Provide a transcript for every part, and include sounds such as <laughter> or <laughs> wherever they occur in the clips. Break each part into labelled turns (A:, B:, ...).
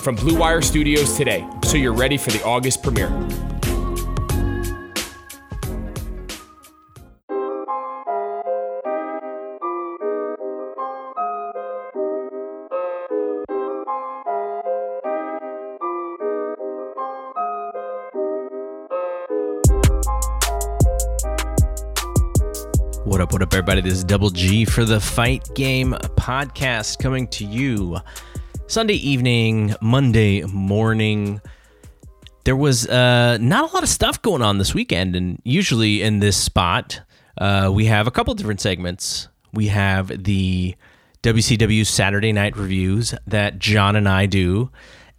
A: from Blue Wire Studios today so you're ready for the August premiere.
B: What up, what up, everybody? This is Double G for the Fight Game podcast coming to you Sunday evening, Monday morning. There was uh, not a lot of stuff going on this weekend, and usually in this spot, uh, we have a couple different segments. We have the WCW Saturday Night Reviews that John and I do,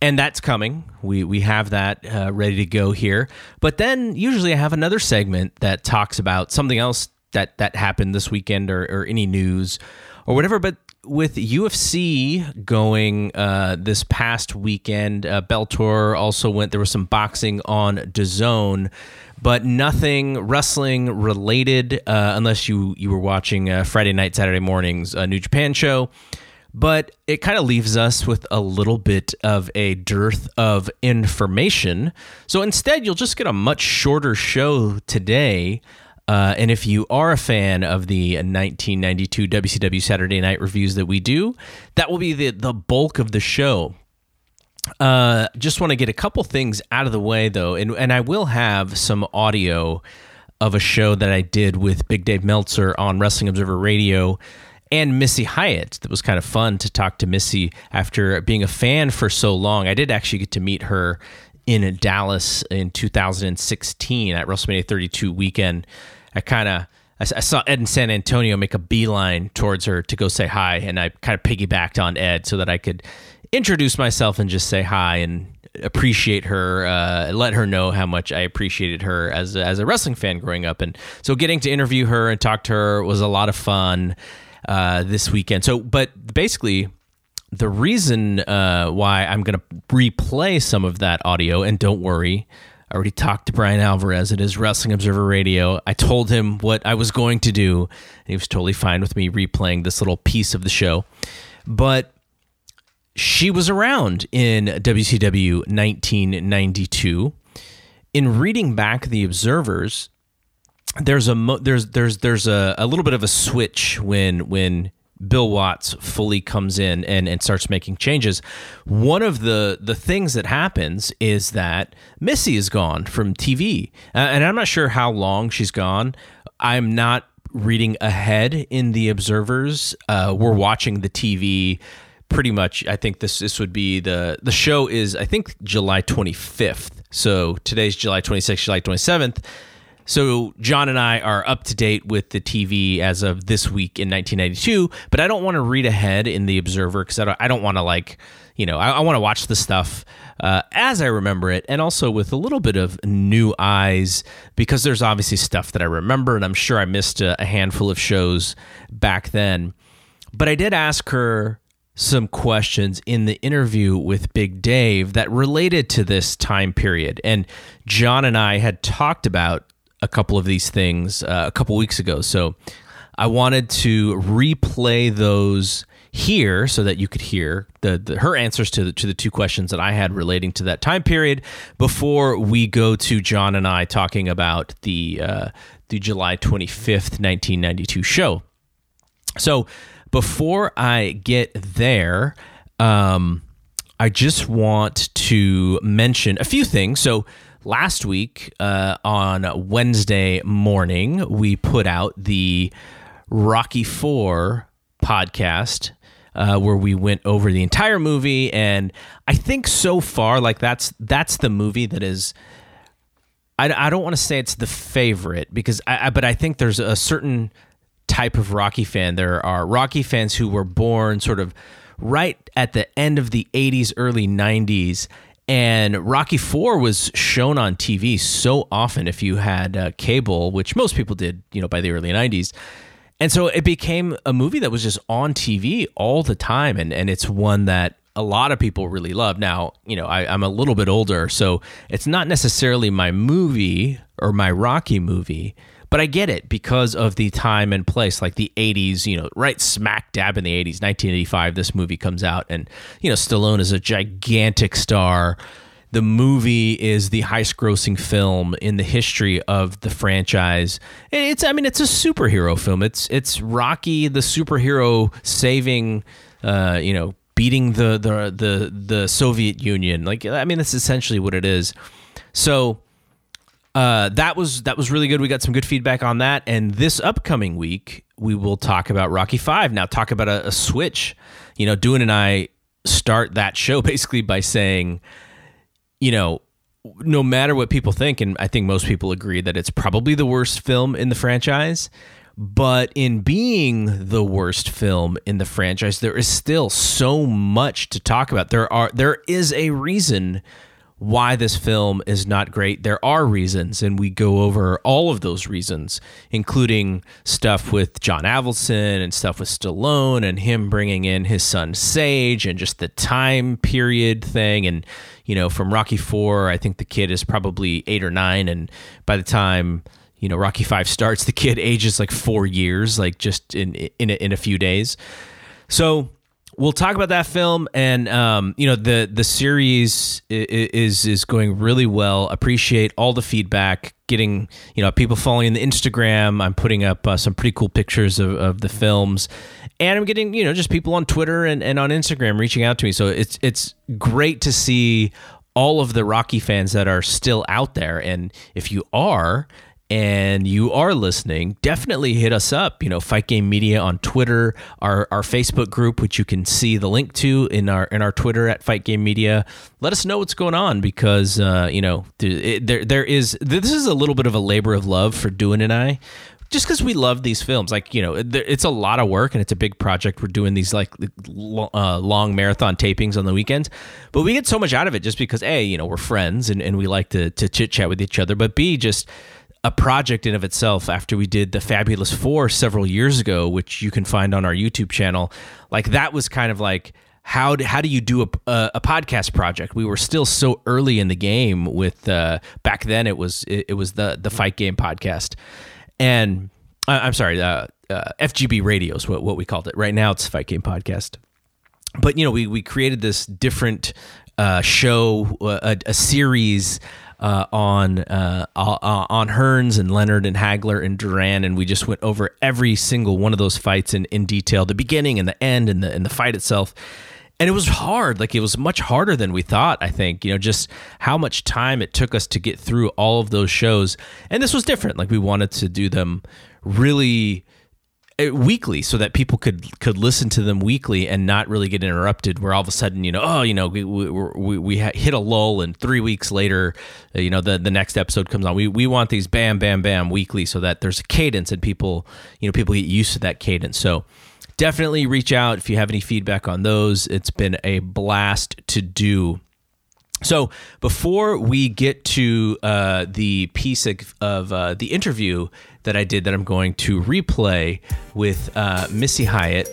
B: and that's coming. We we have that uh, ready to go here. But then usually I have another segment that talks about something else that that happened this weekend or, or any news or whatever. But with UFC going uh, this past weekend, uh, Bellator also went. There was some boxing on DAZN, but nothing wrestling related, uh, unless you you were watching uh, Friday night, Saturday mornings uh, New Japan show. But it kind of leaves us with a little bit of a dearth of information. So instead, you'll just get a much shorter show today. Uh, and if you are a fan of the 1992 WCW Saturday Night reviews that we do, that will be the, the bulk of the show. Uh, just want to get a couple things out of the way, though, and, and I will have some audio of a show that I did with Big Dave Meltzer on Wrestling Observer Radio and Missy Hyatt. That was kind of fun to talk to Missy after being a fan for so long. I did actually get to meet her in Dallas in 2016 at WrestleMania 32 weekend. I kind of I, saw Ed in San Antonio make a beeline towards her to go say hi, and I kind of piggybacked on Ed so that I could introduce myself and just say hi and appreciate her, uh, let her know how much I appreciated her as as a wrestling fan growing up, and so getting to interview her and talk to her was a lot of fun uh, this weekend. So, but basically. The reason uh, why I'm going to replay some of that audio, and don't worry, I already talked to Brian Alvarez at his Wrestling Observer Radio. I told him what I was going to do, and he was totally fine with me replaying this little piece of the show. But she was around in WCW 1992. In reading back the observers, there's a there's there's there's a, a little bit of a switch when when Bill Watts fully comes in and, and starts making changes. One of the the things that happens is that Missy is gone from TV, uh, and I'm not sure how long she's gone. I'm not reading ahead in the observers. Uh, we're watching the TV pretty much. I think this this would be the the show is I think July 25th. So today's July 26th, July 27th so John and I are up to date with the TV as of this week in 1992, but I don't want to read ahead in the Observer because I don't, I don't want to like, you know, I, I want to watch the stuff uh, as I remember it, and also with a little bit of new eyes because there's obviously stuff that I remember, and I'm sure I missed a, a handful of shows back then. But I did ask her some questions in the interview with Big Dave that related to this time period. And John and I had talked about a couple of these things uh, a couple weeks ago. So I wanted to replay those here so that you could hear the, the, her answers to the, to the two questions that I had relating to that time period before we go to John and I talking about the uh, the July 25th 1992 show. So before I get there, um, I just want to mention a few things. So last week uh, on Wednesday morning, we put out the Rocky Four podcast. Uh, where we went over the entire movie, and I think so far, like that's that's the movie that is. I, I don't want to say it's the favorite because I, but I think there's a certain type of Rocky fan. There are Rocky fans who were born sort of right at the end of the 80s, early 90s, And Rocky Four was shown on TV so often if you had uh, cable, which most people did, you know, by the early '90s. And so it became a movie that was just on TV all the time, and and it's one that a lot of people really love. Now, you know, I, I'm a little bit older, so it's not necessarily my movie or my Rocky movie, but I get it because of the time and place, like the 80s, you know, right smack dab in the 80s, 1985, this movie comes out. And, you know, Stallone is a gigantic star. The movie is the highest grossing film in the history of the franchise. It's, I mean, it's a superhero film. It's, it's Rocky, the superhero saving, uh, you know, beating the, the, the, the Soviet Union. Like, I mean, that's essentially what it is. So, uh, that was that was really good. We got some good feedback on that. And this upcoming week, we will talk about Rocky Five. Now, talk about a, a switch. You know, Doan and I start that show <laughs> basically by saying, you know, no matter what people think, and I think most people agree that it's probably the worst film in the franchise. But in being the worst film in the franchise, there is still so much to talk about. There are there is a reason why this film is not great. There are reasons, and we go over all of those reasons, including stuff with John Avildsen and stuff with Stallone and him bringing in his son Sage and just the time period thing. And, you know, from Rocky Four, I think the kid is probably eight or nine. And by the time, you know, Rocky Five starts, the kid <laughs> ages like four years, like just in, in, a, in a few days. So, we'll talk about that film and um, you know the the series is is going really well. Appreciate all the feedback getting you know people following the instagram. I'm putting up uh, some pretty cool pictures of, of the films. And i'm getting you know just people on twitter and, and on instagram reaching out to me. So it's it's great to see all of the rocky fans that are still out there. And if you are and you are listening, definitely hit us up. You know, Fight Game Media on Twitter, our our Facebook group, which you can see the link to in our in our Twitter at Fight Game Media. Let us know what's going on because uh, you know it, there there is this is a little bit of a labor of love for Doan and I. Just because we love these films, like you know, it's a lot of work and it's a big project. We're doing these like uh, long marathon tapings on the weekends, but we get so much out of it just because a, you know, we're friends and, and we like to to chit chat with each other, but b, just a project in of itself after we did the fabulous four several years ago which you can find on our youtube channel. Like that was kind of like how do, how do you do a, a, a podcast project? We were still so early in the game with uh, back then it was it, it, was the the fight game podcast. And i'm sorry uh, uh fgb radio is what, what we called it. Right now it's fight game podcast. But you know we, we created this different uh, show uh, a, a series uh, on uh, uh, on Hearns and Leonard and Hagler and Duran, and we just went over every single one of those fights in, in detail, the beginning and the end and the and the fight itself. And it was hard, like it was much harder than we thought. I think you know just how much time it took us to get through all of those shows, and this was different. Like we wanted to do them really weekly so that people could could listen to them weekly and not really get interrupted where all of a sudden you know oh you know we we, we hit a lull and three weeks later uh, you know the the next episode comes on. We we want these bam bam bam weekly so that there's a cadence and people you know people get used to that cadence. So definitely reach out if you have any feedback on those. It's been a blast to do. So before we get to uh, the piece of, of uh, the interview that I did that I'm going to replay with uh, Missy Hyatt,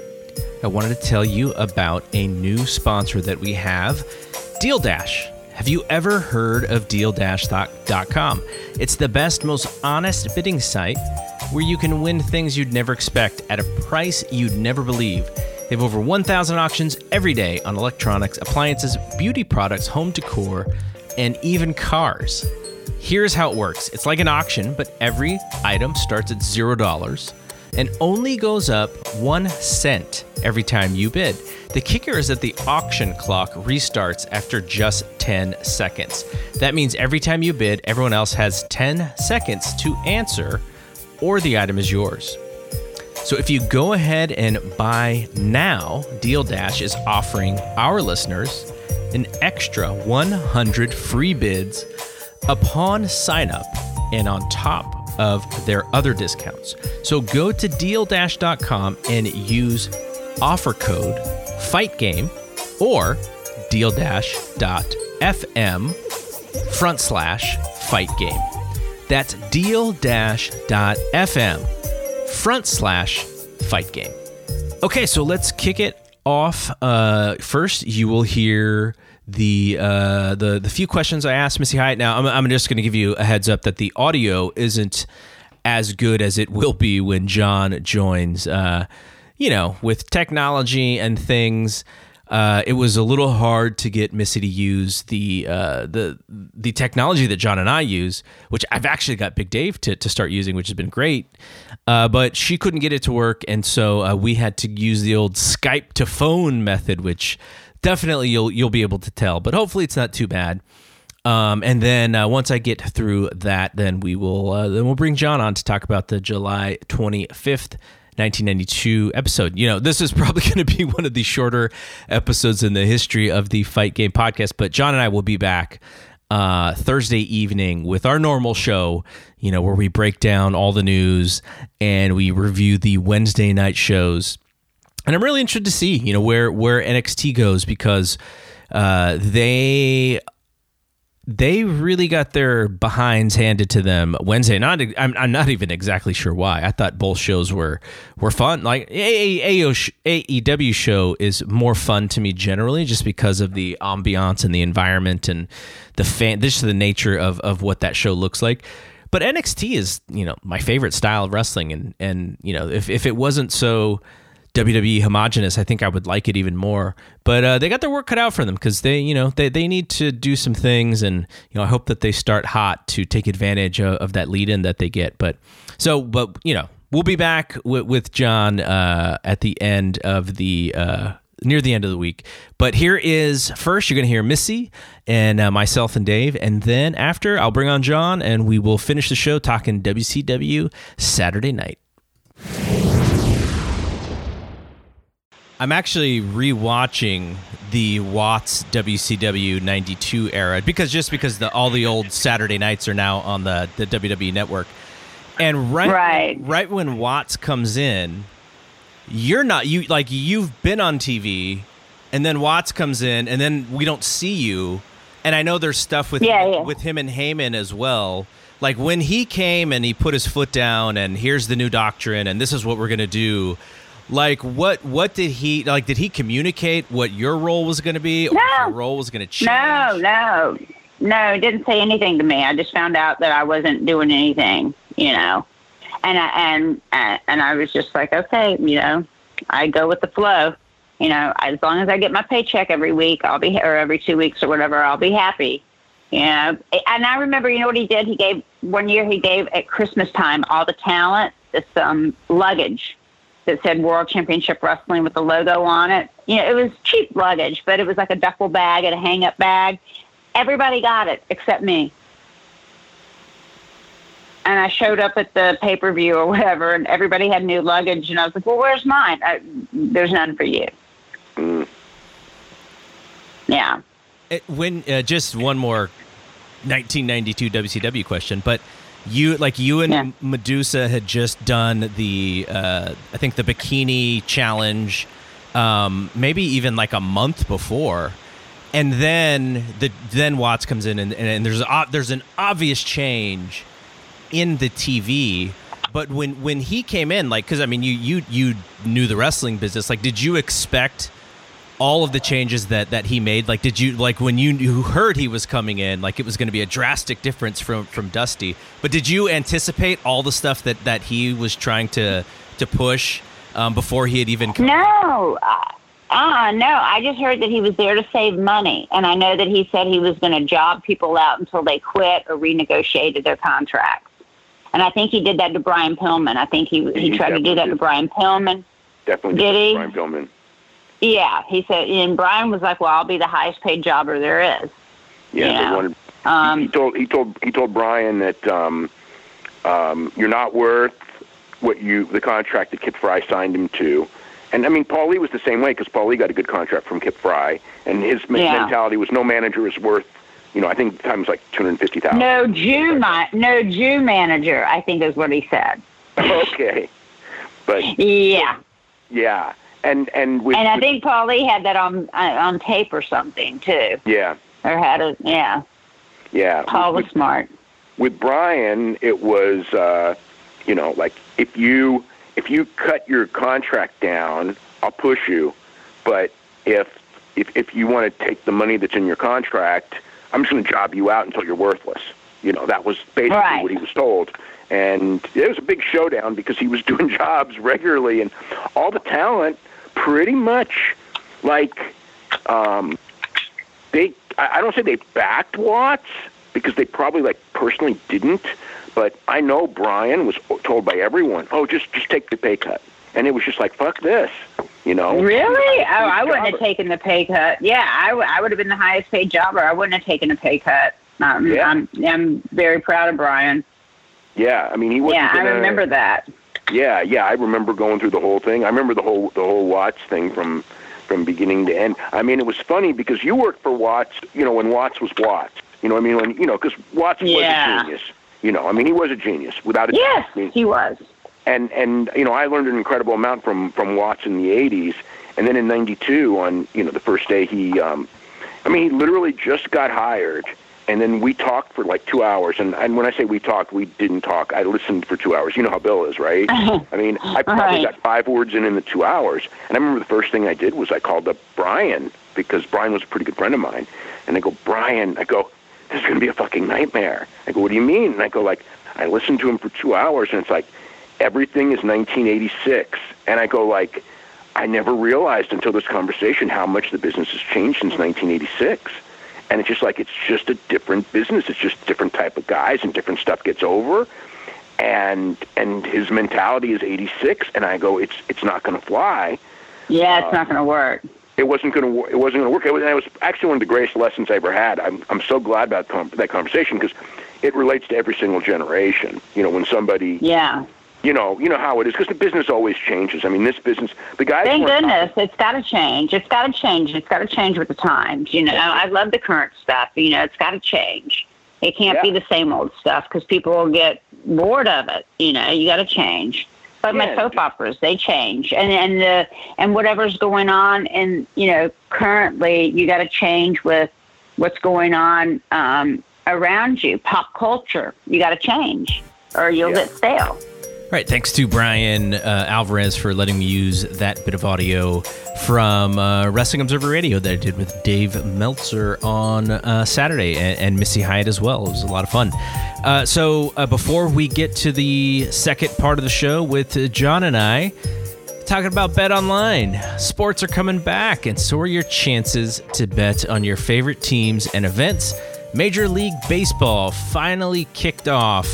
B: I wanted to tell you about a new sponsor that we have, Deal Dash. Have you ever heard of DealDash.com? It's the best, most honest bidding site where you can win things you'd never expect at a price you'd never believe. They have over 1,000 auctions every day on electronics, appliances, beauty products, home decor, and even cars. Here's how it works it's like an auction, but every item starts at $0 and only goes up one cent every time you bid. The kicker is that the auction clock restarts after just 10 seconds. That means every time you bid, everyone else has 10 seconds to answer, or the item is yours. So if you go ahead and buy now, Deal Dash is offering our listeners an extra 100 free bids upon sign up and on top of their other discounts. So go to deal-dash.com and use offer code FIGHTGAME or deal-dash.com deal-fm front slash fight game. That's deal-fm front slash fight game. Okay, so let's kick it off. Uh, first, you will hear the uh, the the few questions I asked Missy Hyatt. Now, I'm, I'm just going to give you a heads up that the audio isn't as good as it will be when John joins. Uh, you know, with technology and things, uh, it was a little hard to get Missy to use the uh, the the technology that John and I use, which I've actually got Big Dave to, to start using, which has been great. Uh, but she couldn't get it to work, and so uh, we had to use the old Skype to phone method, which definitely you'll you'll be able to tell. But hopefully, it's not too bad. Um, and then uh, once I get through that, then we will uh, then we'll bring John on to talk about the July twenty fifth 1992 episode. You know, this is <laughs> probably going to be one of the shorter episodes in the history of the Fight Game podcast, but John and I will be back uh, Thursday evening with our normal show, you know, where we break down all the news and we review the Wednesday night shows. And I'm really interested to see, you know, where where NXT goes because uh, they they really got their behinds handed to them Wednesday. Not, I'm, I'm not even exactly sure why. I thought both shows were were fun. Like AEW show is more fun to me generally, just because of the ambiance and the environment and the fan. This is the nature of of what that show looks like. But NXT is, you know, my favorite style of wrestling, and and you know, if if it wasn't so WWE homogenous, I think I would like it even more. But uh, they got their work cut out for them because they, you know, they, they need to do some things, and you know, I hope that they start hot to take advantage of, of that lead in that they get. But so, but you know, we'll be back with, with John uh, at the end of the. Uh, near the end of the week. But here is first, you're going to hear Missy and uh, myself and Dave. And then after, I'll bring on John and we will finish the show talking WCW Saturday night. I'm actually rewatching the Watts WCW 92 era because just because the all the old Saturday nights are now on the, the WWE network. And right, right right when Watts comes in, you're not you like you've been on TV and then Watts comes in and then we don't see you. And I know there's stuff with
C: yeah, yeah.
B: with him and Heyman as well. Like when he came and he put his foot down and here's the new doctrine and this is what we're going to do like what what did he like did he communicate what your role was going to be or
C: no.
B: your role was going to change?
C: no. No no he didn't say anything to me. I just found out that i wasn't doing anything you know. And i and and i was just like okay you know i go with the flow. You know as long as i get my paycheck every week i'll be or every two weeks or whatever i'll be happy. You know and i remember you know what he did? He gave one year he gave at christmas time all the talent this um luggage that said World Championship Wrestling with the logo on it. You know, it was cheap luggage, but it was like a duffel bag and a hang up bag. Everybody got it except me. And I showed up at the pay per view or whatever, and everybody had new luggage, and I was like, "Well, where's mine? I, there's none for you." Mm. Yeah.
B: It, when uh, just one more 1992 WCW question, but you like you and yeah. Medusa had just done the uh, I think the bikini challenge, um, maybe even like a month before, and then the then Watts comes in and, and, and there's a, there's an obvious change in the TV. But when when he came in, like, because I mean, you you you knew the wrestling business. Like, did you expect? All of the changes that that he made like did you like when you, you heard he was coming in like it was going to be a drastic difference from from dusty. But did you anticipate all the stuff that that he was trying to to push um, before he had even come?
C: No. Uh, uh no. I just heard that he was there to save money. And i know that he said he was going to job people out until they quit or renegotiated their contracts. And i think he did that to brian pillman. I think he he, he tried to do that did. to brian pillman.
D: Definitely
C: did,
D: did he? Brian pillman
C: yeah, he said, and Brian was like, "Well, I'll be the highest paid jobber there is."
D: Yeah, wanted, um, he told he told he told Brian that um, um, you're not worth what you the contract that Kip Frey signed him to. And I mean, Paul Lee was the same way because Paul Lee got a good contract from Kip Frey, and his yeah. mentality was no manager is worth. You know, I think the time was like two hundred fifty thousand.
C: No Jew, my, no Jew manager. I think is what he said. <laughs>
D: okay, but
C: yeah,
D: yeah, and and with,
C: and I
D: with,
C: think Paulie had that on uh, on tape or something too.
D: Yeah,
C: or had a yeah.
D: Yeah.
C: Paul was
D: with,
C: smart.
D: with Brian, it was uh, you know like if you if you cut your contract down, I'll push you, but if if if you want to take the money that's in your contract, I'm just going to job you out until you're worthless. You know that was basically
C: Right.
D: what he was told, and it was a big showdown because he was <laughs> doing jobs regularly, and all the talent pretty much like um, they I I don't say they backed Watts because they probably like personally didn't, but I know Brian was told by everyone, "Oh, just just take the pay cut," and it was just like, "Fuck this," you know?
C: Really? Oh, I wouldn't have taken the pay cut. Yeah, I, w- I would have been the highest paid jobber. I wouldn't have taken a pay cut. Um,
D: Yeah.
C: I'm I'm very proud of Brian.
D: Yeah, I mean, he wasn't.
C: Yeah, I
D: gonna,
C: remember that.
D: Yeah, yeah, I remember going through the whole thing. I remember the whole the whole Watts thing from from beginning to end. I mean, it was funny because you worked for Watts, you know, when Watts was Watts. You know, what I mean, when you know, because Watts was a genius. You know, I mean, he was a genius without a
C: Yes,
D: doubt. I mean,
C: he was.
D: and and you know I learned an incredible amount from from Watts in the '80s, and then in '92 on you know the first day he, um, I mean he literally just got hired, and then we talked for like two hours, and and when I say we talked, we didn't talk. I listened for two hours. You know how Bill is, right? <laughs> I mean I probably
C: Right.
D: got five words in in the two hours, and I remember the first thing I did was I called up Brian because Brian was a pretty good friend of mine, and I go Brian, I go this is going to be a fucking nightmare. I go, what do you mean? And I go, like, I listened to him for two hours, and it's like, everything is 1986. And I go, like, I never realized until this conversation how much the business has changed since 1986. And it's just like, it's just a different business. It's just different type of guys, and different stuff gets over. And and his mentality is 86, and I go, it's it's not going to fly
C: Yeah,
D: Uh,
C: it's not going to work.
D: it wasn't going to it wasn't going to work. It was, and it was actually one of the greatest lessons I ever had. I'm I'm so glad about com- that conversation because it relates to every single generation. You know, when somebody
C: Yeah.
D: You know you know how it is because the business always changes. I mean, this business the guys.
C: Thank goodness. It's got to change. It's got to change. It's got to change with the times. You know, I love the current stuff. You know, it's got to change. It can't be the same old stuff because people will get bored of it. You know, you got to change. But my soap operas, they change, and and the and whatever's going on, and you know, currently you got to change with what's going on um, around you. Pop culture, you got to change, or you'll
D: Yeah.
C: get stale.
B: All right, thanks to Brian uh, Alvarez for letting me use that bit of audio from uh, Wrestling Observer Radio that I did with Dave Meltzer on uh, Saturday and, and Missy Hyatt as well. It was a lot of fun. Uh, so, uh, before we get to the second part of the show with John and I, talking about Bet Online. Sports are coming back, and so are your chances to bet on your favorite teams and events. Major League Baseball finally kicked off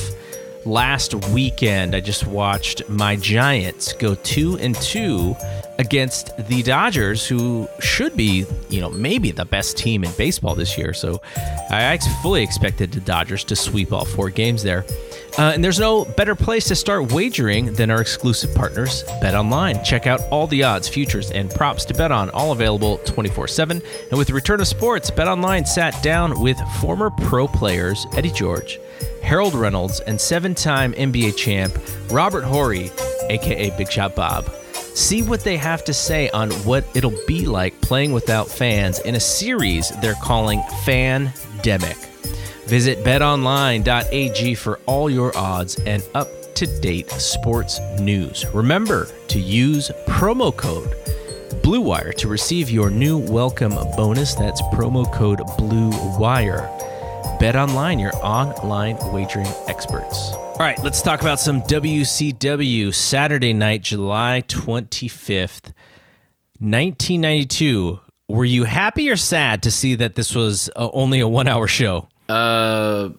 B: last weekend. I just watched my Giants go two and two against the Dodgers, who should be, you know, maybe the best team in baseball this year. So I fully expected the Dodgers to sweep all four games there. Uh, and there's no better place to start wagering than our exclusive partners, Bet Online. Check out all the odds, futures, and props to bet on, all available 24 7. And with the return of sports, Bet Online sat down with former pro players Eddie George, Harold Reynolds, and seven time NBA champ Robert Horry, aka Big Shot Bob. See what they have to say on what it'll be like playing without fans in a series they're calling Fandemic. Visit betonline.ag for all your odds and up to date sports news. Remember to use promo code BLUEWIRE to receive your new welcome bonus. That's promo code BLUEWIRE. Bet Online, your online wagering experts. All right, let's talk about some WCW Saturday night, July 25th, 1992. Were you happy or sad to see that this was uh, only a one hour show?
E: Uh,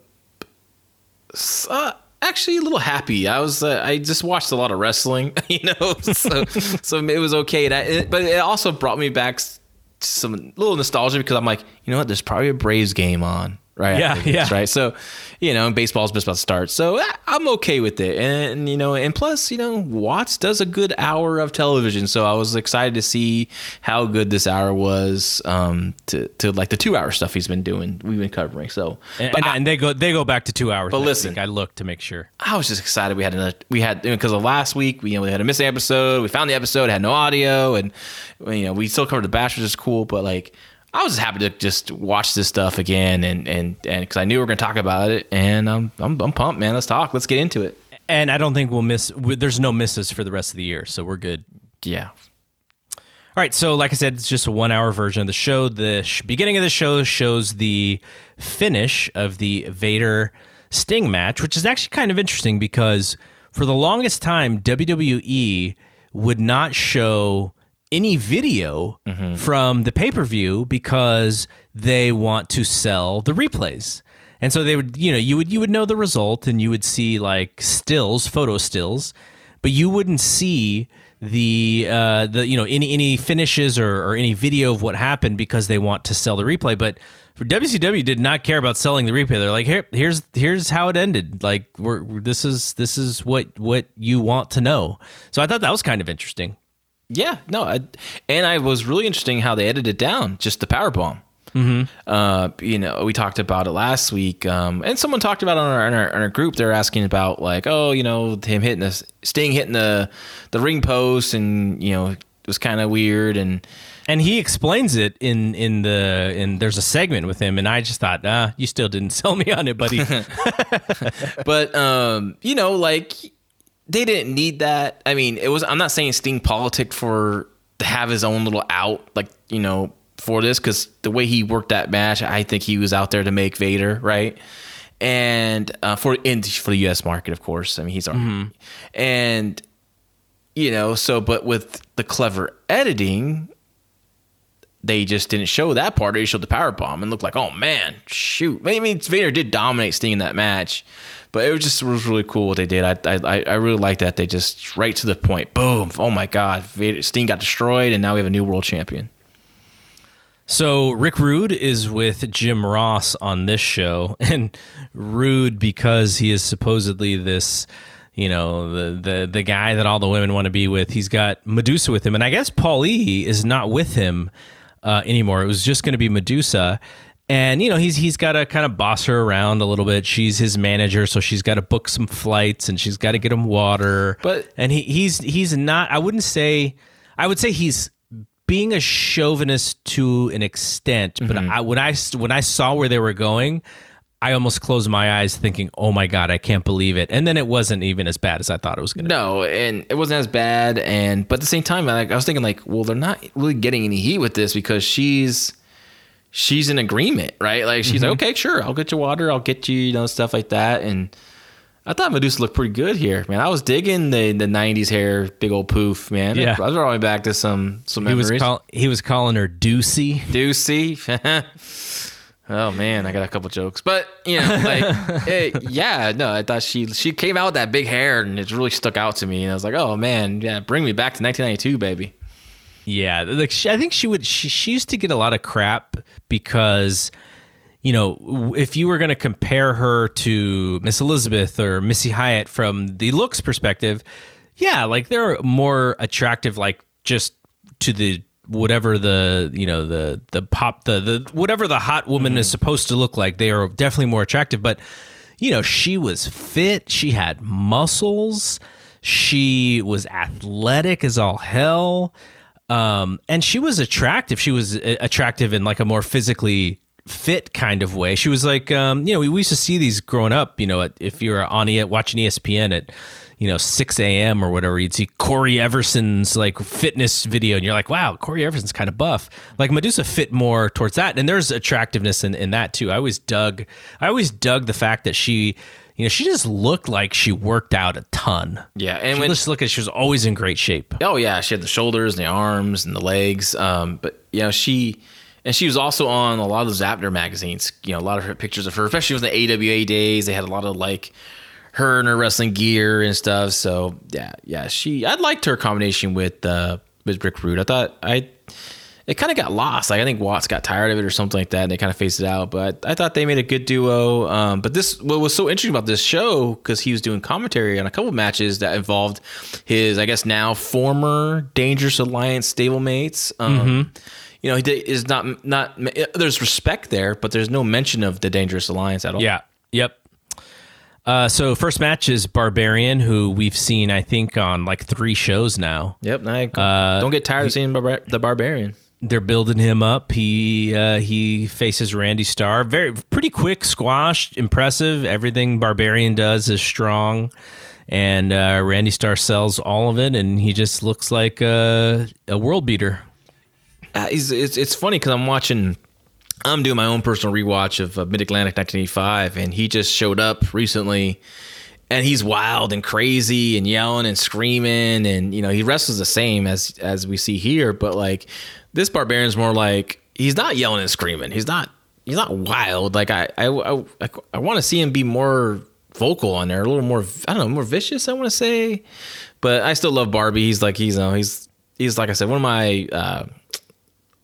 E: uh, actually, a little happy. I was. Uh, I just watched a lot of wrestling, <laughs> you know, so <laughs> so it was okay. And I, it, but it also brought me back s- some little nostalgia because I'm like, you know what? There's probably a Braves game on. Right.
B: Yeah,
E: this,
B: yeah.
E: Right. So, you know, baseball's just about to start. So I- I'm okay with it. And, you know, and plus, you know, Watts does a good hour of television. So I was excited to see how good this hour was um, to, to like the two hour stuff he's been doing, we've been covering. So,
B: And, and, and they go they go back to two hours.
E: But listen.
B: week. I looked to make sure.
E: I was just excited. We had another, we had because of last week, we, you know, we had a missing episode. We found the episode, had no audio, and you know, we still covered the which is cool. But like, I was just happy to just watch this stuff again, and and and because I knew we were going to talk about it, and I'm, I'm I'm pumped, man. Let's talk. Let's get into it.
B: And I don't think we'll miss. There's no misses for the rest of the year, so we're good.
E: Yeah.
B: All right, so like I said, it's just a one-hour version of the show. The sh- beginning of the show shows the finish of the Vader Sting match, which is actually kind of interesting because for the longest time, WWE would not show any video from the pay-per-view because they want to sell the replays. And so they would, you know, you would you would know the result and you would see like stills, photo stills, but you wouldn't see the uh the you know any any finishes or, or any video of what happened because they want to sell the replay. But for WCW did not care about selling the replay. They're like here here's here's how it ended. Like we're- this is this is what what you want to know. So I thought that was kind of interesting
E: Yeah, no, I, and I was really interesting how they edited it down, just the power bomb. Mm-hmm. Uh, you know, we talked about it last week, um, and someone talked about it on our, on our, on our group. They're asking about like, oh, you know, him hitting the Sting hitting the the ring post, and you know, it was kind of weird, and
B: and he explains it in in the in there's a segment with him and I just thought ah you still didn't <laughs> sell me on it buddy <laughs>
E: but um, you know, like they didn't need that. I mean, it was. I'm not saying Sting politic for to have his own little out, like you know, for this because the way he worked that match, I think he was out there to make Vader right, and uh, for in for the U.S. market, of course. I mean, he's our and you know, so but with the clever editing. They just didn't show that part. They showed the power bomb and looked like, oh man, shoot. I mean, Vader did dominate Sting in that match, but it was just it was really cool what they did. I I I really like that they just right to the point. Boom! Oh my God, Sting got destroyed, and now we have a new world champion.
B: So Rick Rude is with Jim Ross on this show, <laughs> and Rude because he is supposedly this, you know, the the the guy that all the women want to be with. He's got Medusa with him, and I guess Paul E is not with him uh, anymore. It was just going to be Medusa. And you know he's he's got to kind of boss her around a little bit. She's his manager, so she's got to book some flights and she's got to get him water.
E: But-
B: and he he's he's not. I wouldn't say. I would say he's being a chauvinist to an extent, but mm-hmm. I, when I when I saw where they were going, I almost closed my eyes, thinking, "Oh my god, I can't believe it!" And then it wasn't even as bad as I thought it was going to. Be.
E: No, and it wasn't as bad. And but at the same time, like I was thinking, like, well, they're not really getting any heat with this because she's she's in agreement, right? Like she's like, okay, sure, I'll get you water, I'll get you, you know, stuff like that. And I thought Medusa looked pretty good here, man. I was digging the the '90s hair, big old poof, man.
B: Yeah.
E: I was rolling back to some some
B: He was
E: memories.
B: call, he was calling her Deucey.
E: Deucey. <laughs> oh man, I got a couple jokes, but you know, like, <laughs> eh, yeah, no, I thought she she came out with that big hair, and it really stuck out to me, and I was like, oh man, yeah, bring me back to 1992, baby.
B: Yeah, like she, I think she would. She, she used to get a lot of crap because, you know, if you were going to compare her to Miss Elizabeth or Missy Hyatt from the looks perspective, yeah, like they're more attractive, like just to the whatever the you know the the pop the the whatever the hot woman mm-hmm. is supposed to look like. They are definitely more attractive, but you know, she was fit. She had muscles. She was athletic as all hell um, and she was attractive. She was uh, attractive in like a more physically fit kind of way. She was like, um, you know, we, we used to see these growing up. You know, at, if you were on watching ESPN at you know six a.m. or whatever, you'd see Cory Everson's like fitness video, and you're like, wow, Cory Everson's kind of buff. Like Medusa fit more towards that, and there's attractiveness in, in that too. I always dug, I always dug the fact that she. You know, she just looked like she worked out a ton.
E: Yeah, and
B: She
E: when
B: just looked like she was always in great shape.
E: oh yeah, she had the shoulders and the arms and the legs. Um, but you know she. And she was also on a lot of the Apter magazines. You know, a lot of her pictures of her, especially in the AWA days. They had a lot of like her and her wrestling gear and stuff. So yeah, yeah, she. I liked her combination with uh, with Rick Rude. I thought I. It kind of got lost. Like I think Watts got tired of it or something like that, and they kind of phased it out. But I thought they made a good duo. Um, but this, what was so interesting about this show, because he was doing commentary on a couple matches that involved his, I guess now former Dangerous Alliance stablemates. Um, You know, he did, is not not. There's respect there, but there's no mention of the Dangerous Alliance at all.
B: Yeah. Yep. Uh, so first match is Barbarian, who we've seen I think on like three shows now.
E: Yep. I,
B: Uh,
E: don't get tired of seeing the Barbarian.
B: They're building him up. He uh, he faces Randy Starr. Very pretty quick squash, impressive. Everything Barbarian does is strong, and uh, Randy Starr sells all of it, and he just looks like a, a world beater.
E: Uh, it's, it's, it's funny because I'm watching. I'm doing my own personal rewatch of uh, Mid Atlantic 1985, and he just showed up recently, and he's wild and crazy and yelling and screaming, and you know he wrestles the same as as we see here, but like this barbarian's more like he's not yelling and screaming. He's not he's not wild. Like I I I, I, want to see him be more vocal on there, a little more I don't know, more vicious. I want to say, but I still love Barbie. He's like he's you know, he's he's like I said one of my. Uh,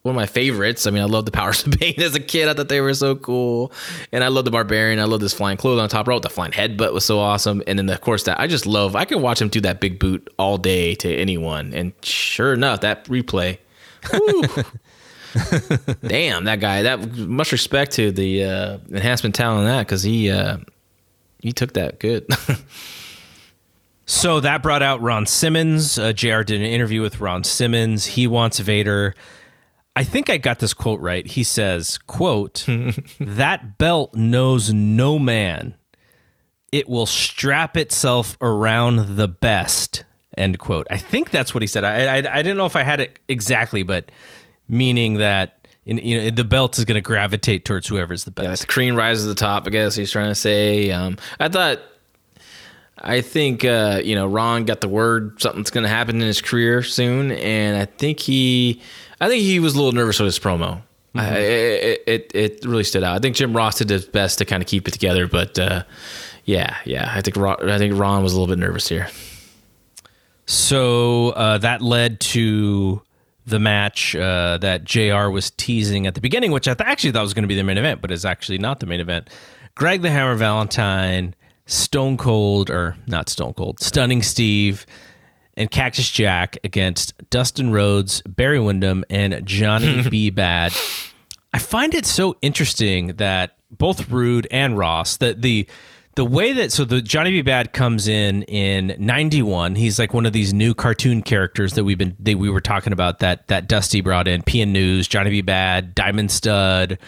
E: one of my favorites. I mean, I love the <laughs> Powers of Pain as a kid. I thought they were so cool, and I love the Barbarian. I love this flying clothes on top rope. The flying headbutt was so awesome, and then of course that I just love. I can watch him do that big boot all day to anyone, and sure enough, that replay <laughs> Damn, that guy. That much respect to the uh, enhancement talent on that because he uh, he took that good. <laughs>
B: so that brought out Ron Simmons. Uh, Jr. did an interview with Ron Simmons. He wants Vader. I think I got this quote right. He says, "quote <laughs> That belt knows no man. It will strap itself around the best." End quote. I think that's what he said. I I, I didn't know if I had it exactly, but meaning that in, you know the belt is going to gravitate towards whoever's the best.
E: Yeah, the cream rises to the top. I guess he's trying to say. Um, I thought. I think uh, you know Ron got the word something's going to happen in his career soon, and I think he, I think he was a little nervous with his promo. Mm-hmm. I, it, it, it really stood out. I think Jim Ross did his best to kind of keep it together, but uh, yeah, yeah, I think Ron, I think Ron was a little bit nervous here.
B: So uh, that led to the match uh, that JR was teasing at the beginning, which I th- actually thought was going to be the main event, but is actually not the main event. Greg the Hammer Valentine, Stone Cold, or not Stone Cold, Stunning Steve, and Cactus Jack against Dustin Rhodes, Barry Windham, and Johnny <laughs> B. Bad. I find it so interesting that both Rude and Ross, that the the way that so the Johnny B. Bad comes in in '91. He's like one of these new cartoon characters that we've been that we were talking about that that Dusty brought in. PN News, Johnny B. Bad, Diamond Stud.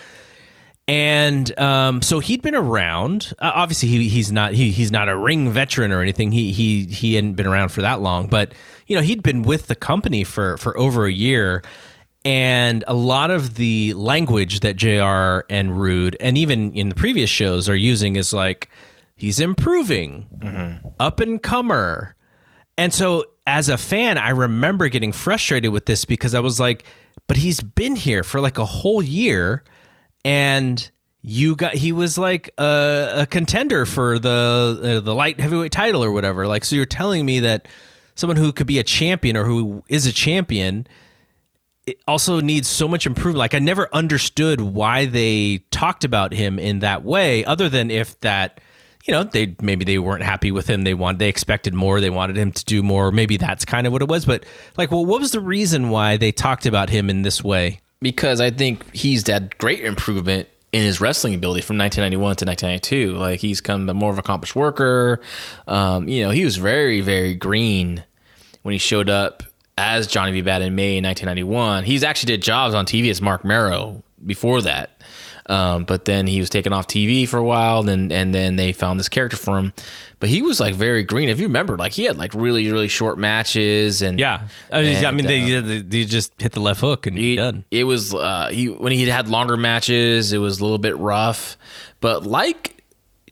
B: And um, so he'd been around. Uh, obviously, he, he's not he, he's not a ring veteran or anything. He he he hadn't been around for that long, but you know he'd been with the company for for over a year and a lot of the language that JR and Rude and even in the previous shows are using is like he's improving, mm-hmm. up and comer. And so as a fan, I remember getting frustrated with this because I was like, but he's been here for like a whole year and you got he was like a, a contender for the uh, the light heavyweight title or whatever. Like so you're telling me that someone who could be a champion or who is a champion it also needs so much improvement. Like I never understood why they talked about him in that way, other than if that you know they maybe they weren't happy with him. They want they expected more. They wanted him to do more. Maybe that's kind of what it was. But like well what was the reason why they talked about him in this way?
E: Because i think he's had great improvement in his wrestling ability from 1991 to 1992 like he's come more of an accomplished worker. Um, you know he was very very green when he showed up as johnny b. Bad in may 1991 he's actually did jobs on tv as Marc Mero before that um, but then he was taken off TV for a while, and and then they found this character for him. But he was like very green. If you remember, like he had like really really short matches, and
B: yeah, I mean, and, I mean they, uh, they just hit the left hook and he, done.
E: It was uh, he when he had longer matches, it was a little bit rough, but like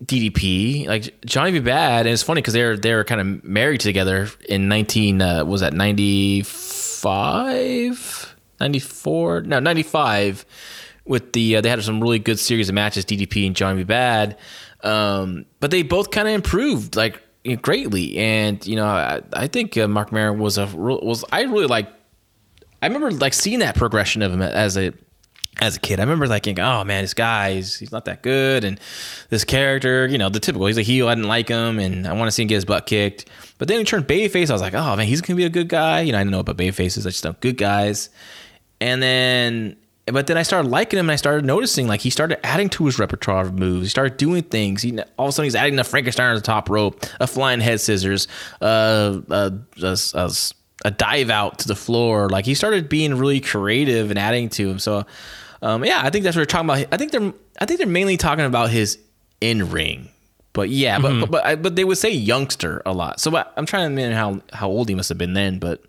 E: DDP, like Johnny B. Bad, and it's funny because they're they're kind of married together in nineteen uh, was that 95? 94? no ninety five with the uh, they had some really good series of matches, DDP and Johnny. Bad, um, but they both kind of improved like greatly. And you know, I, I think uh, Marc Mero was a real, was I really like. I remember like seeing that progression of him as a as a kid. I remember like thinking, oh man, this guy he's, he's not that good, and this character, you know, the typical. He's a heel. I didn't like him, and I want to see him get his butt kicked. But then he turned babyface. I was like, oh man, he's gonna be a good guy. You know, I didn't know about babyfaces. I just know good guys. And then but then I started liking him and I started noticing like he started adding to his repertoire of moves. He started doing things. He all of a sudden he's adding a Frankenstein on the top rope, a flying head scissors, uh, uh, a, a a dive out to the floor. Like he started being really creative and adding to him. So, um, yeah, I think that's what we're talking about. I think they're I think they're mainly talking about his in ring. But yeah, but, but but but they would say youngster a lot. So I'm trying to imagine how how old he must have been then. But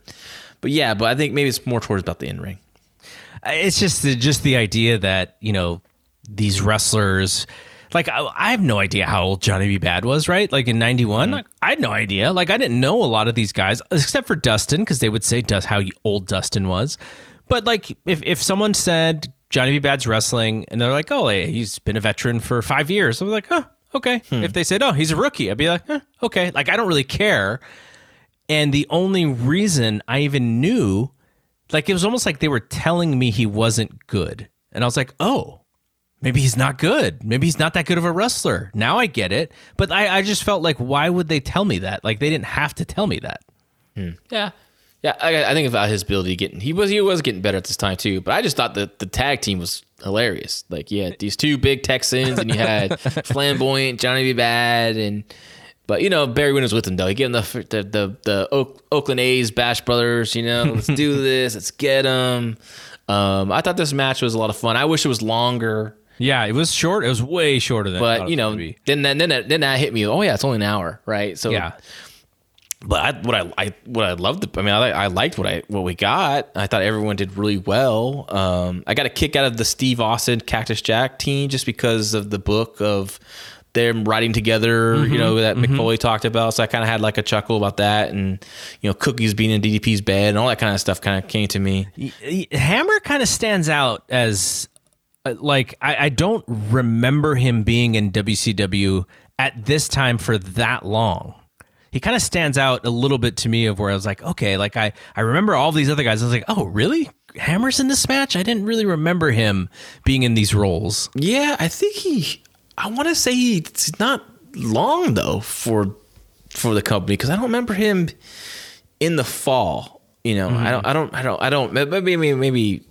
E: but yeah, but I think maybe it's more towards about the in ring.
B: It's just the, just the idea that you know these wrestlers. Like I, I have no idea how old Johnny B. Bad was, right? Like in '91, like, I had no idea. Like I didn't know a lot of these guys except for Dustin because they would say Dust how old Dustin was. But like if if someone said Johnny B. Bad's wrestling and they're like, oh, hey, he's been a veteran for five years, I'm like, oh, okay. If they said, oh, he's a rookie, I'd be like, eh, okay. Like I don't really care. And the only reason I even knew, like, it was almost like they were telling me he wasn't good. And I was like, oh, maybe he's not good. Maybe he's not that good of a wrestler. Now I get it. But I, I just felt like, why would they tell me that? Like, they didn't have to tell me that. Hmm.
E: Yeah, yeah. I, I think about his ability getting he was he was getting better at this time too. But I just thought that the tag team was hilarious. Like yeah, these two big Texans, and you had <laughs> flamboyant Johnny B. Bad, and but you know Barry was with him though. He gave him the the the, the Oak, Oakland A's Bash Brothers. You know, let's do <laughs> this. Let's get them. Um, I thought this match was a lot of fun. I wish it was longer.
B: Yeah, it was short. It was way shorter than
E: But you know, then then then that, then that hit me. Oh yeah, it's only an hour, right? So
B: Yeah.
E: but I, what I, I what I loved, I mean, I, I liked what I what we got. I thought everyone did really well. Um, I got a kick out of the Steve Austin Cactus Jack team just because of the book of them riding together.
B: Mm-hmm,
E: You know that Mick Foley talked about. So I kind of had like a chuckle about that, and you know, cookies being in DDP's bed and all that kind of stuff kind of came to me.
B: Hammer kind of stands out as uh, like I, I don't remember him being in WCW at this time for that long. He kind of stands out a little bit to me of where I was like, okay, like I I remember all these other guys. I was like, oh, really? Hammer's in this match? I didn't really remember him being in these roles.
E: Yeah, I think he. I want to say he's not long though for for the company because I don't remember him in the fall. You know, I don't. I don't. I don't. I don't. Maybe. Maybe. Maybe.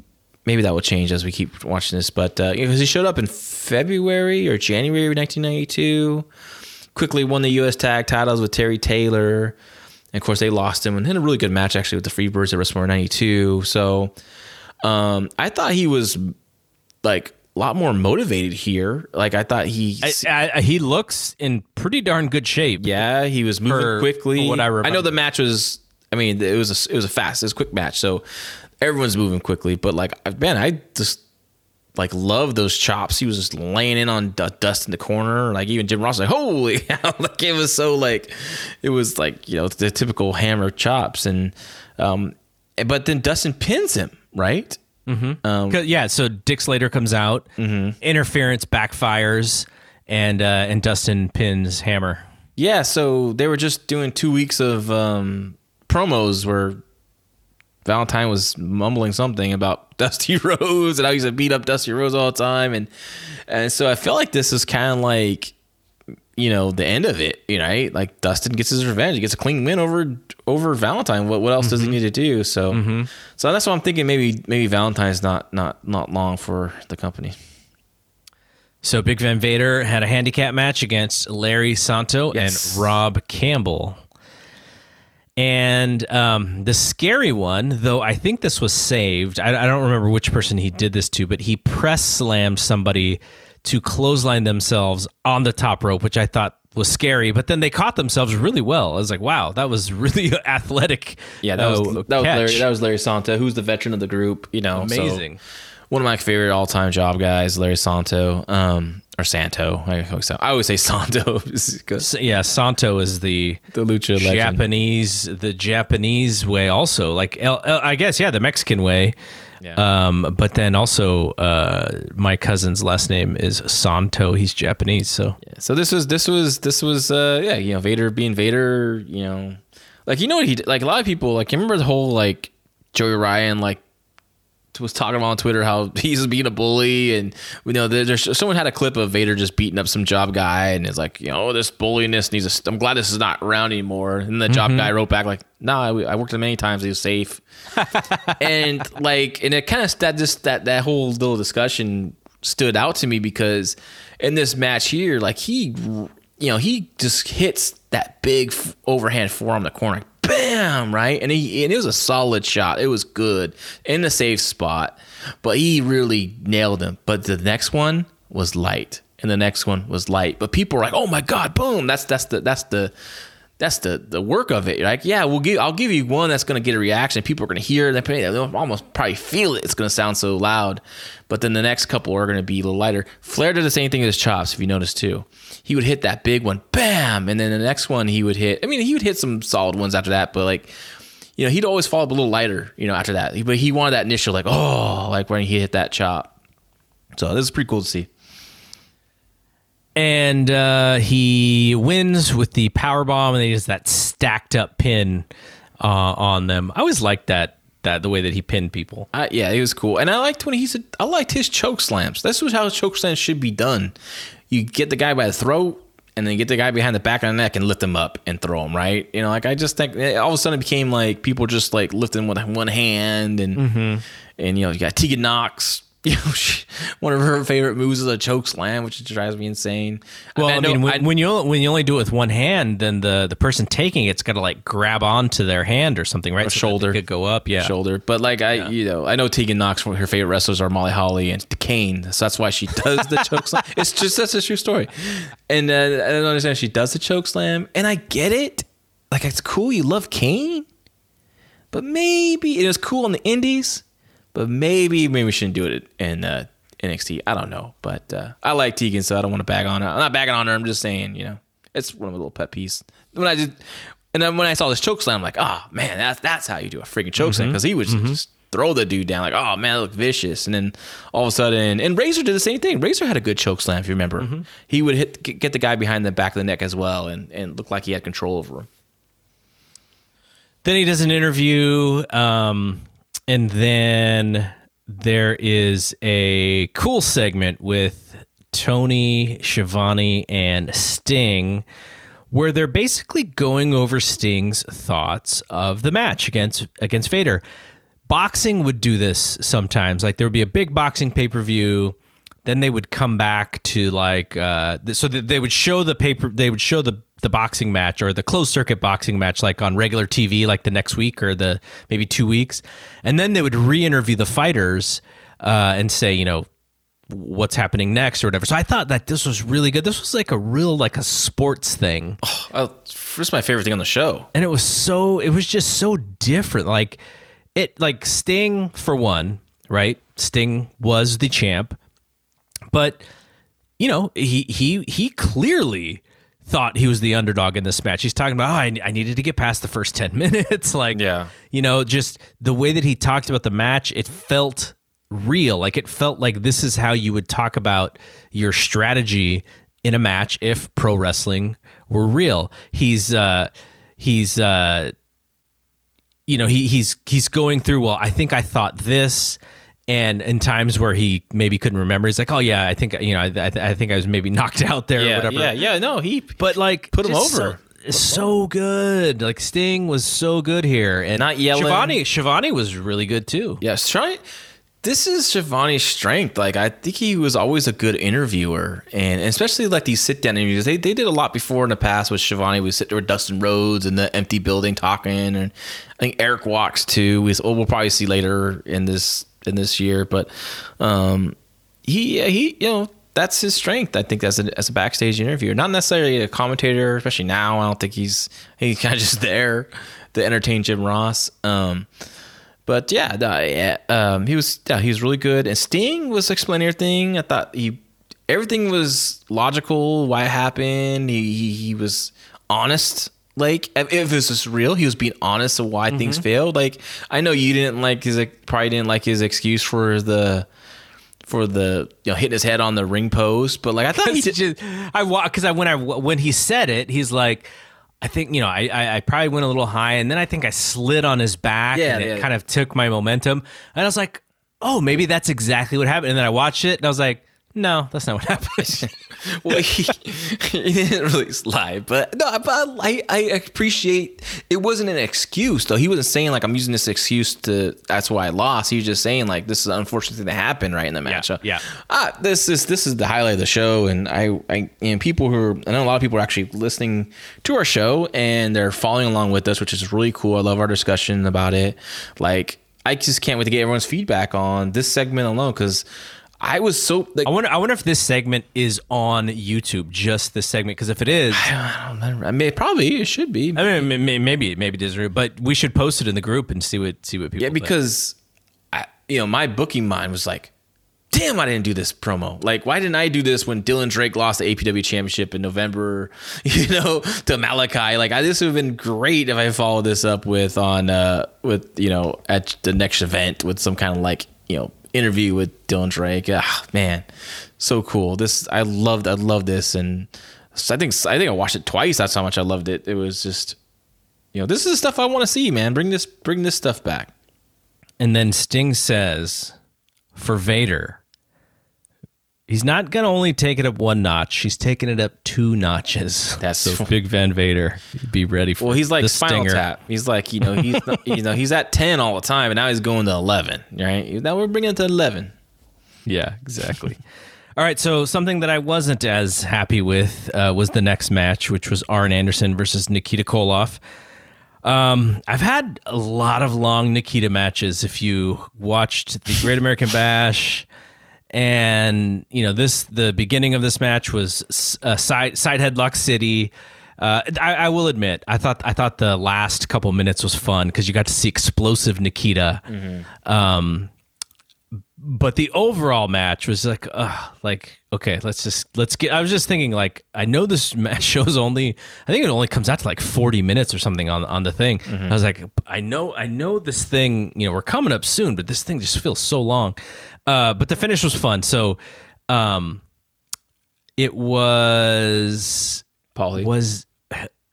E: Maybe that will change as we keep watching this. But uh, because he showed up in February or January of 1992, quickly won the U.S. Tag Titles with Terry Taylor. And of course, they lost him and had a really good match actually with the Freebirds at WrestleMania 92. So um, I thought he was like a lot more motivated here. Like I thought he,
B: I, I, he looks in pretty darn good shape.
E: yeah, he was moving quickly.
B: what I remember.
E: I know the match was. I mean, it was a, it was a fast, it was a quick match, so everyone's moving quickly. But like, man, I just like love those chops. He was just laying in on D- Dust in the corner. Like even Jim Ross, like holy, <laughs> hell. like it was so like it was like you know the typical hammer chops, and um, but then Dustin pins him right.
B: 'Cause- yeah, so Dick Slater comes out, interference backfires, and uh, and Dustin pins Hammer.
E: Yeah, so they were just doing two weeks of um, promos where Valentine was mumbling something about <laughs> Dusty Rhodes and how he's to beat up Dusty Rhodes all the time, and and so I feel like this is kind of like you know the end of it, you know? Like Dustin gets his revenge, he gets a clean win over over Valentine. What what else does he need to do? So so that's why I'm thinking maybe maybe Valentine's not not not long for the company.
B: So Big Van Vader had a handicap match against Larry Santo
E: Yes.
B: and Rob Campbell. And um, the scary one, though I think this was saved, I, I don't remember which person he did this to, but he press slammed somebody to clothesline themselves on the top rope, which I thought was scary. But then they caught themselves really well. I was like, wow, that was <laughs> really athletic.
E: Yeah, that was
B: uh,
E: that was. Larry, that was Larry Santa, who's the veteran of the group. You know, so-
B: Amazing.
E: one of my favorite all time job guys, Larry Santo, um, or Santo. I always say, I always say Santo. <laughs>
B: yeah, Santo is the
E: the lucha legend.
B: Japanese, the Japanese way, also like I guess, yeah, the Mexican way.
E: Yeah.
B: Um, but then also, uh, my cousin's last name is Santo. He's Japanese, so
E: So this was this was this was uh yeah you know Vader being Vader you know like you know what he did like a lot of people like you remember the whole like Joey Ryan like was talking about on Twitter how <laughs> he's being a bully and you know there's someone had a clip of Vader just beating up some job guy and it's like you know this bulliness needs a, I'm glad this is not around anymore. And the job guy mm-hmm. wrote back like nah I, I worked him many times. He was safe. <laughs> And like and it kind of that just that that whole little discussion stood out to me because in this match here like he you know he just hits that big overhand forearm in the corner bam right? And he and it was a solid shot. It was good in the safe spot, but he really nailed him. But the next one was light, and the next one was light. But people were like, "Oh my god, boom!" That's that's the that's the that's the the work of it. Like, yeah, we'll give I'll give you one that's to get a reaction. People are to hear it. They'll almost probably feel it. It's to sound so loud. But then the next couple are to be a little lighter. Flair did the same thing with his chops, if you notice too. He would hit that big one, bam, and then the next one he would hit. I mean, he would hit some solid ones after that, but like. You know, he'd always fall up a little lighter, you know, after that. But he wanted that initial, like, oh, like when he hit that chop. So this is pretty cool to see
B: and uh, he wins with the power bomb, and he has that stacked up pin uh, on them. I always liked that that the way that he pinned people.
E: Uh, yeah, it was cool, and I liked when he said I liked his choke slams. This was how choke slams should be done. You get the guy by the throat, and then you get the guy behind the back of the neck and lift him up and throw him right. You know, like I just think all of a sudden it became like people just like lifting with one hand, and mm-hmm. and you know you got Tegan Nox <laughs> you know, she, one of her favorite moves is a choke slam, which drives me insane.
B: Well, I mean, I mean when, I, when, you when you only do it with one hand, then the the person taking it's got to like grab onto their hand or something, right?
E: Or so shoulder
B: could go up, yeah,
E: shoulder. But like I, yeah. you know, I know Tegan Nox. Her favorite wrestlers are Molly Holly and Kane, so that's why she does the choke slam. <laughs> It's just that's a true story, and uh, I don't understand. She does the choke slam, and I get it. Like it's cool. You love Kane, but maybe it was cool in the Indies but maybe maybe we shouldn't do it in uh, NXT. I don't know, but uh, I like Tegan, so I don't want to bag on her. I'm not bagging on her. I'm just saying, you know, it's one of my little pet peeves. When I did, and then when I saw this choke slam, I'm like, oh man, that's that's how you do a freaking choke slam because mm-hmm. he was mm-hmm. just throw the dude down like, oh man, that looked vicious. And then all of a sudden, and Razor did the same thing. Razor had a good choke slam, if you remember. Mm-hmm. He would hit get the guy behind the back of the neck as well, and and looked like he had control over him.
B: Then he does an interview. Um, and then there is a cool segment with Tony, Schiavone, and Sting where they're basically going over Sting's thoughts of the match against against Vader. Boxing would do this sometimes. Like there would be a big boxing pay per view, then they would come back to like uh, so they would show the paper. They would show the the boxing match or the closed circuit boxing match like on regular TV like the next week or the maybe two weeks, and then they would re-interview the fighters uh, and say you know what's happening next or whatever. So I thought that this was really good. This was like a real like a sports thing.
E: Oh, this is my favorite thing on the show.
B: And it was so it was just so different. Like it like Sting for one, right? Sting was the champ. But you know, he he he clearly thought he was the underdog in this match. He's talking about, oh, I, I needed to get past the first 10 <laughs> minutes. like,
E: yeah.
B: you know, just the way that he talked about the match, it felt real. Like, it felt like this is how you would talk about your strategy in a match if pro wrestling were real. He's, uh, he's, uh, you know, he, he's, he's going through, well, I think I thought this and in times where he maybe couldn't remember, he's like, "Oh yeah, I think you know, I, I think I was maybe <laughs> knocked out there
E: yeah,
B: or whatever."
E: Yeah, yeah, no, he,
B: but like
E: put him over.
B: So, so good, like Sting was so good here, and
E: not yelling.
B: Schiavone, Schiavone was really good too.
E: Yes, try. This is Schiavone's strength. Like I think he was always a good interviewer, and especially like these sit down interviews. They they did a lot before in the past with Schiavone. We sit there with Dustin Rhodes in the empty building talking, and I think Erik Watts too. We, we'll probably see later in this in this year, but um, he he you know that's his strength. I think as a as a backstage interviewer, not necessarily a commentator, especially now. I don't think he's he's <laughs> kind of just there to entertain Jim Ross. Um, but yeah, yeah um, he was yeah, he was really good. And Sting was explaining everything. I thought he everything was logical. Why it happened? He he, he was honest like if this is real he was being honest of why mm-hmm. things failed like i know you didn't like his probably didn't like his excuse for the for the you know hitting his head on the ring post but like i thought he
B: just i walked, because i when i when he said it he's like I think you know I, I, I probably went a little high, and then I think I slid on his back, yeah, and it yeah, kind of took my momentum. And I was like, oh, maybe that's exactly what happened. And then I watched it, and I was like, no, that's not what happened. <laughs>
E: well, he, he didn't really lie, but no, but I, I appreciate it wasn't an excuse though. He wasn't saying like I'm using this excuse to that's why I lost. He was just saying like this is an unfortunate thing that happened right in the match.
B: yeah.
E: Ah, this is this is the highlight of the show, and I, I and people who are, I know a lot of people are actually listening to our show and they're following along with us, which is really cool. I love our discussion about it. Like I just can't wait to get everyone's feedback on this segment alone because. I was so like
B: I wonder. I wonder if this segment is on YouTube. Just this segment, because if it is, <sighs>
E: I don't know. I mean, probably it should be.
B: I mean, may- may- maybe maybe it is, but we should post it in the group and see what see what people.
E: Yeah, because I, you know, my booking mind was like, damn, I didn't do this promo. Like, why didn't I do this when Dylan Drake lost the APW championship in November, <laughs> you know, to Malachi? Like, I, this would have been great if I followed this up with on, uh, with, you know, at the next event with some kind of like, you know, interview with Dylan Drake. Ah, man, so cool. This, I loved, I loved this. And I think, I think I watched it twice. That's how much I loved it. It was just, you know, this is the stuff I want to see, man. Bring this, bring this stuff back.
B: and then Sting says for Vader, he's not gonna only take it up one notch. He's taking it up two notches.
E: That's-
B: so Big Van Vader. Be ready for.
E: Well, he's like
B: the
E: Spinal
B: stinger.
E: Tap. He's like you know he's <laughs> you know he's at ten all the time, and now he's going to eleven. Right now we're bringing it to eleven.
B: Yeah, exactly. <laughs> All right, so something that I wasn't as happy with uh, was the next match, which was Arn Anderson versus Nikita Koloff. Um, I've had a lot of long Nikita matches. If you watched the Great American <laughs> Bash, and you know this, the beginning of this match was uh, side side headlock city. Uh, I, I will admit, I thought I thought the last couple minutes was fun because you got to see explosive Nikita. Um, but the overall match was like uh like okay let's just let's get i was just thinking like i know this <laughs> match shows only i think it only comes out to like 40 minutes or something on on the thing i was like i know i know this thing you know we're coming up soon but this thing just feels so long uh but the finish was fun so um it was
E: Paulie.
B: was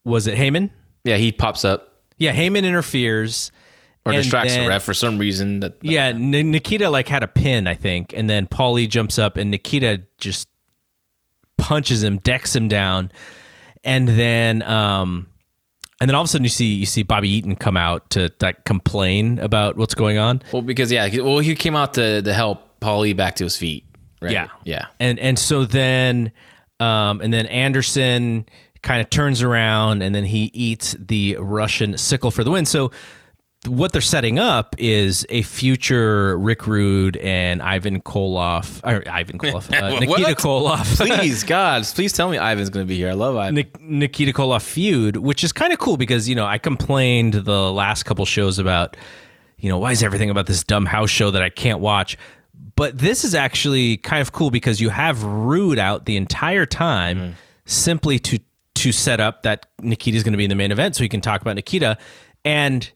B: was it Heyman?
E: Yeah, he pops up
B: Yeah, Heyman interferes
E: or distracts
B: then-
E: the ref for some reason. That
B: Yeah, N- Nikita like had a pin, I think, and then Paulie jumps up and Nikita just punches him, decks him down, and then um, and then all of a sudden you see you see Bobby Eaton come out to like complain about what's going on.
E: well because yeah, well he came out to to help Paulie back to his feet. Right?
B: Yeah,
E: yeah.
B: and and so then um, and then Anderson kind of turns around and then he eats the Russian sickle for the win. So what they're setting up is a future Rick Rude and Ivan Koloff, or Ivan <laughs> Koloff, uh? Nikita Koloff. <laughs>
E: Please, God, please tell me Ivan's going to be here. I love Ivan.
B: Nik- Nikita Koloff feud, which is kind of cool because you know I complained the last couple shows about you know why is everything about this dumb house show that I can't watch, but this is actually kind of cool because you have Rude out the entire time simply to to set up that Nikita's going to be in the main event so he can talk about Nikita and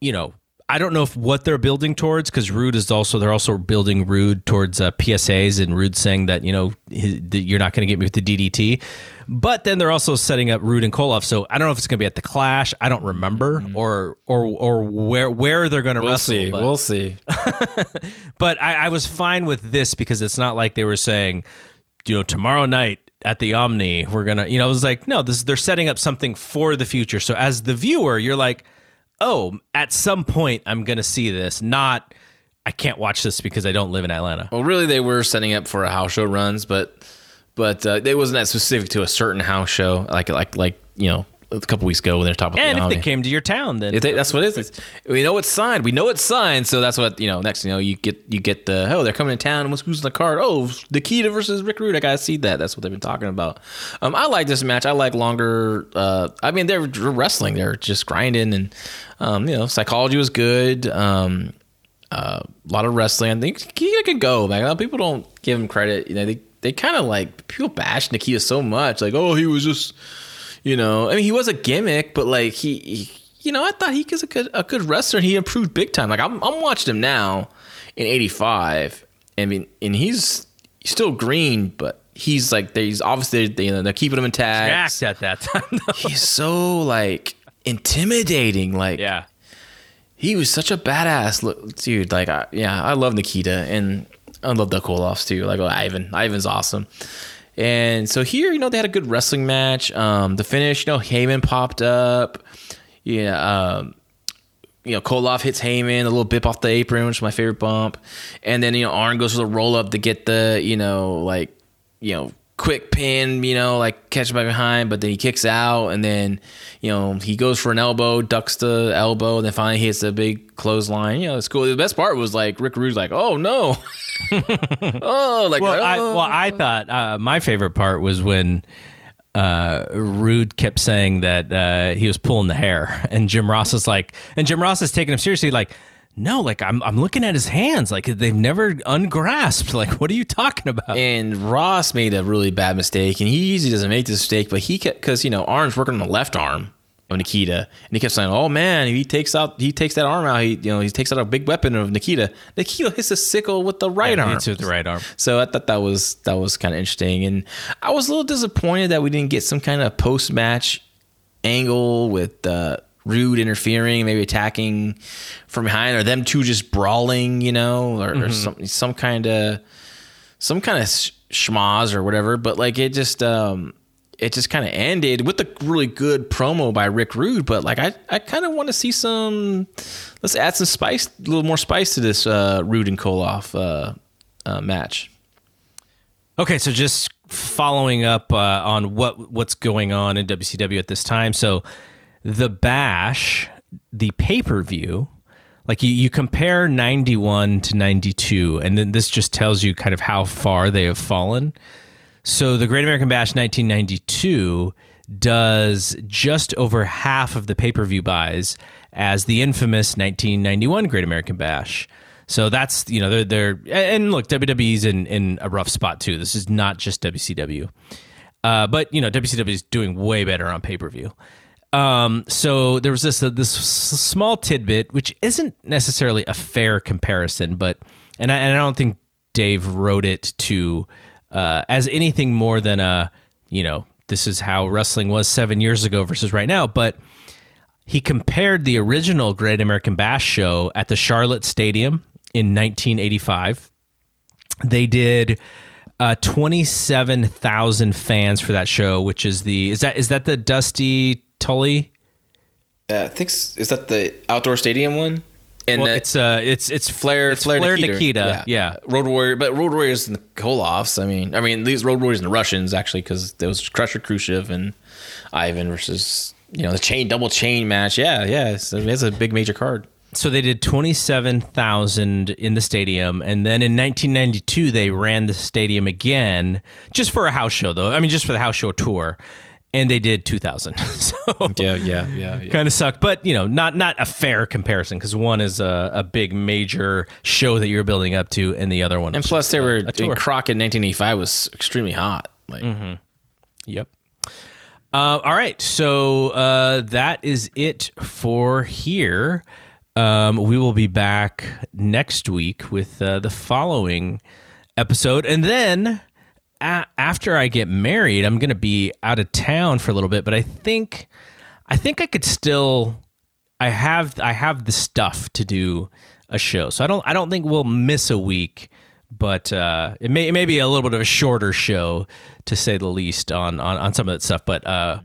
B: you know. I don't know if what they're building towards because Rude is also they're also building Rude towards uh, PSAs and Rude saying that you know his, that you're not going to get me with the DDT, but then they're also setting up Rude and Koloff. So I don't know if it's going to be at the Clash. I don't remember or or or where where they're going to
E: We'll
B: wrestle.
E: see.
B: but-
E: We'll see. <laughs>
B: but I, I was fine with this because it's not like they were saying, you know, tomorrow night at the Omni, we're gonna, you know, it was like, no, this they're setting up something for the future. So as the viewer, you're like, oh, at some point I'm gonna see this. Not, I can't watch this because I don't live in Atlanta.
E: Well, really, they were setting up for a house show runs, but but uh, it wasn't that specific to a certain house show. Like like like you know, a couple weeks ago when they were talking about
B: And if they came to your town, then
E: they- that's what it is. It's- we know it's signed. We know it's signed. So that's what you know. Next, you know, you get you get the oh they're coming to town. Who's who's in the card? Oh, Nikita versus Rick Rude. I gotta see that. That's what they've been talking about. Um, I like this match. I like longer. Uh, I mean, they're wrestling. They're just grinding, and um, you know, psychology was good. Um, uh, a lot of wrestling. I think Nikita could go. Like a lot of people don't give him credit. You know, they they kind of like people bash Nikita so much. Like, oh, he was just you know, I mean, he was a gimmick, but like he, he you know, I thought he was a good a good wrestler. and He improved big time. Like I'm I'm watching him now in '85. I mean, and he's, still green, but he's like he's obviously they, you know they're keeping him intact.
B: jacked at that time. though.
E: He's so like intimidating. Like
B: yeah.
E: he was such a badass look, dude. Like, I, yeah, I love Nikita, and I love the Koloffs too. Like oh, Ivan, Ivan's awesome. And so here, you know, they had a good wrestling match. Um, the finish, you know, Heyman popped up. Yeah, um, you know, Koloff hits Heyman, a little bip off the apron, which is my favorite bump. And then, you know, Arn goes for the roll up to get the, you know, like, you know, quick pin, you know, like catch him back behind, but then he kicks out and then, you know, he goes for an elbow, ducks the elbow, and then finally hits a big clothesline. You know, it's cool. The best part was like Rick Rude's like, oh no. <laughs> oh, like,
B: Well,
E: oh.
B: I, well, I thought uh, my favorite part was when uh, Rude kept saying that uh, he was pulling the hair, and Jim Ross is like, and Jim Ross is taking him seriously, like, no, like I'm, I'm looking at his hands, like they've never ungrasped. <laughs> Like, what are you talking about?
E: And Ross made a really bad mistake, and he usually doesn't make this mistake, but he kept because you know Arn's working on the left arm of Nikita, and he kept saying, "Oh man, he takes out he takes that arm out. He you know he takes out a big weapon of Nikita. Nikita hits a sickle with the right
B: Yeah,
E: arm.
B: hits with the right arm.
E: So I thought that was that was kind of interesting, and I was a little disappointed that we didn't get some kind of post match angle with uh, Rude interfering, maybe attacking from behind, or them two just brawling, you know, or, or some some kind of some kind of schmaz or whatever. But like it just um, it just kind of ended with a really good promo by Rick Rude. But like I I kind of want to see some. Let's add some spice, a little more spice to this uh, Rude and Koloff uh, uh, match.
B: Okay, so just following up uh, on what what's going on in WCW at this time. So the Bash, the pay per view, like you, you compare ninety one to ninety two, and then this just tells you kind of how far they have fallen. So the Great American Bash 1992 does just over half of the pay per view buys as the infamous 1991 Great American Bash. So that's you know they're they're and look WWE's in in a rough spot too. This is not just WCW, uh, but you know WCW is doing way better on pay per view. Um, so there was this uh, this small tidbit which isn't necessarily a fair comparison, but and I, and I don't think Dave wrote it to uh, as anything more than a you know this is how wrestling was seven years ago versus right now, but he compared the original Great American Bash show at the Charlotte Stadium in 1985. They did uh, 27,000 fans for that show, which is the is that is that the Dusty Tully?
E: Uh, I think is that the outdoor stadium one. And
B: Well,
E: that-
B: it's uh it's it's
E: Flair,
B: it's
E: Flair,
B: Flair
E: Nikita.
B: Nikita. Yeah.
E: Road Warrior, but Road Warriors and the Koloffs. I mean, I mean these Road Warriors and the Russians actually because there was Crusher Khrushchev and Ivan versus you know the chain double chain match. Yeah, yeah, it's, it's a big major card.
B: So they did 27,000 in the stadium and then in 1992 they ran the stadium again just for a house show though. I mean just for the house show tour and they did 2,000. <laughs> so
E: Yeah, yeah, yeah. yeah.
B: kind of sucked, but you know, not not a fair comparison because one is a, a big major show that you're building up to, and the other one.
E: And plus, they
B: a-
E: were
B: a.
E: Crockett in 1985 was extremely hot. Like, mm-hmm.
B: Yep. Uh, all right, so uh, that is it for here. Um, we will be back next week with uh, the following episode, and then after I get married, I'm going to be out of town for a little bit. But I think, I think I could still. I have I have the stuff to do a show, so I don't I don't think we'll miss a week. But uh, it may it may be a little bit of a shorter show, to say the least, on on, on some of that stuff. But uh,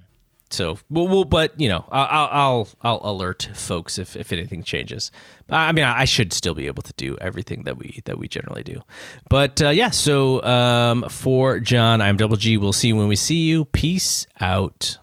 B: so we'll, we'll but you know I'll, I'll I'll alert folks if, if anything changes. I mean I should still be able to do everything that we that we generally do. But uh, yeah, so um, for John, I'm Double G. We'll see you when we see you. Peace out.